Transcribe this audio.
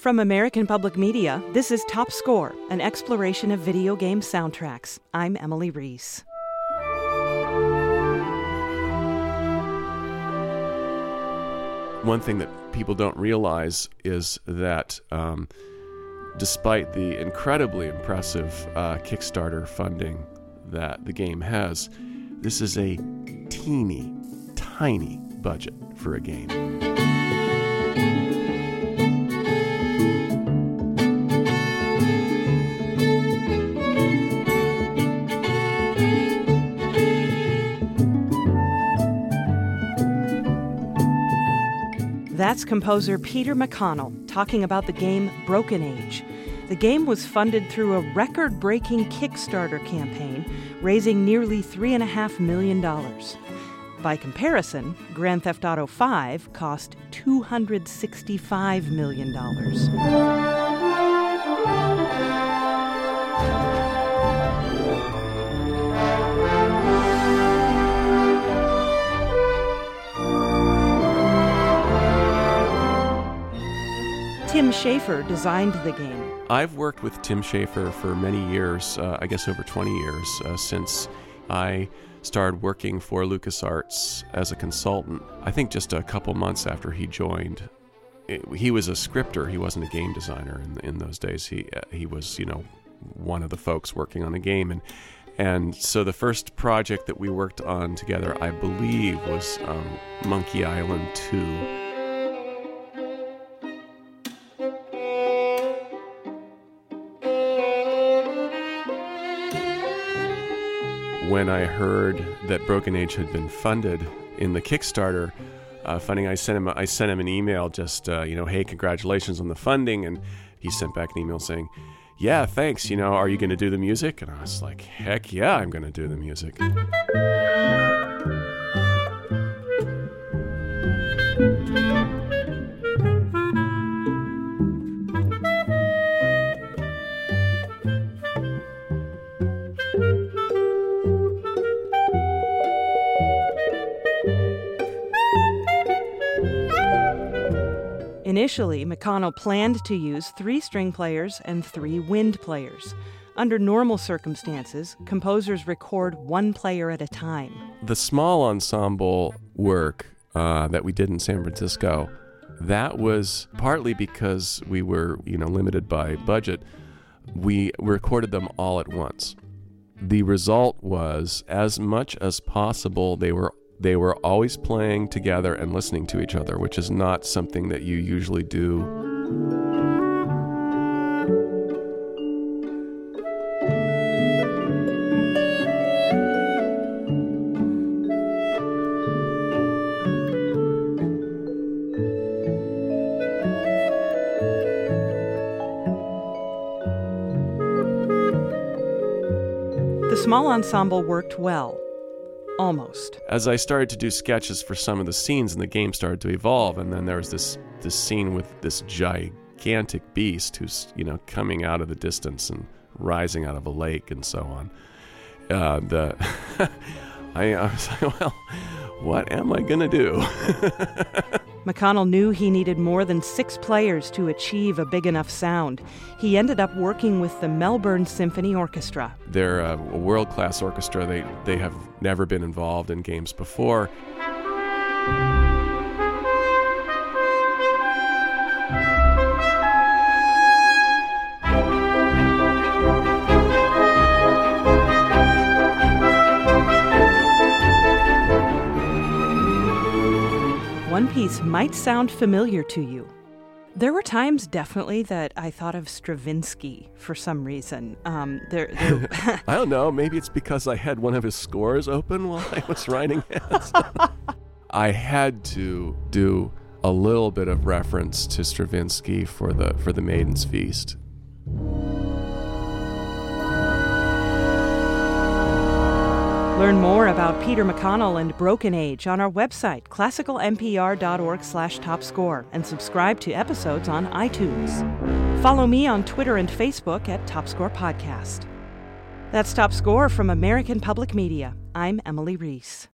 From American Public Media, this is Top Score, an exploration of video game soundtracks. I'm Emily Reese. One thing that people don't realize is that um, despite the incredibly impressive uh, Kickstarter funding that the game has, this is a teeny, tiny budget for a game. That's composer Peter McConnell talking about the game Broken Age. The game was funded through a record breaking Kickstarter campaign, raising nearly $3.5 million. By comparison, Grand Theft Auto V cost $265 million. Tim Schafer designed the game. I've worked with Tim Schafer for many years, uh, I guess over 20 years, uh, since I started working for LucasArts as a consultant. I think just a couple months after he joined. It, he was a scripter, he wasn't a game designer in, in those days. He, uh, he was, you know, one of the folks working on the game. And, and so the first project that we worked on together, I believe, was um, Monkey Island 2. When I heard that Broken Age had been funded in the Kickstarter uh, funding, I sent him I sent him an email just uh, you know, hey, congratulations on the funding, and he sent back an email saying, yeah, thanks. You know, are you going to do the music? And I was like, heck yeah, I'm going to do the music. Initially, McConnell planned to use three string players and three wind players. Under normal circumstances, composers record one player at a time. The small ensemble work uh, that we did in San Francisco, that was partly because we were, you know, limited by budget. We recorded them all at once. The result was, as much as possible, they were they were always playing together and listening to each other, which is not something that you usually do. The small ensemble worked well, almost. As I started to do sketches for some of the scenes, and the game started to evolve, and then there was this this scene with this gigantic beast who's you know coming out of the distance and rising out of a lake and so on. Uh, the I, I was like, well, what am I gonna do? McConnell knew he needed more than six players to achieve a big enough sound. He ended up working with the Melbourne Symphony Orchestra. They're a world class orchestra. They, they have never been involved in games before. Piece might sound familiar to you. There were times, definitely, that I thought of Stravinsky for some reason. Um, there, there I don't know. Maybe it's because I had one of his scores open while I was writing it. I had to do a little bit of reference to Stravinsky for the for the Maiden's Feast. Learn more about Peter McConnell and Broken Age on our website, classicalmpr.org slash topscore, and subscribe to episodes on iTunes. Follow me on Twitter and Facebook at Topscore Podcast. That's Top Score from American Public Media. I'm Emily Reese.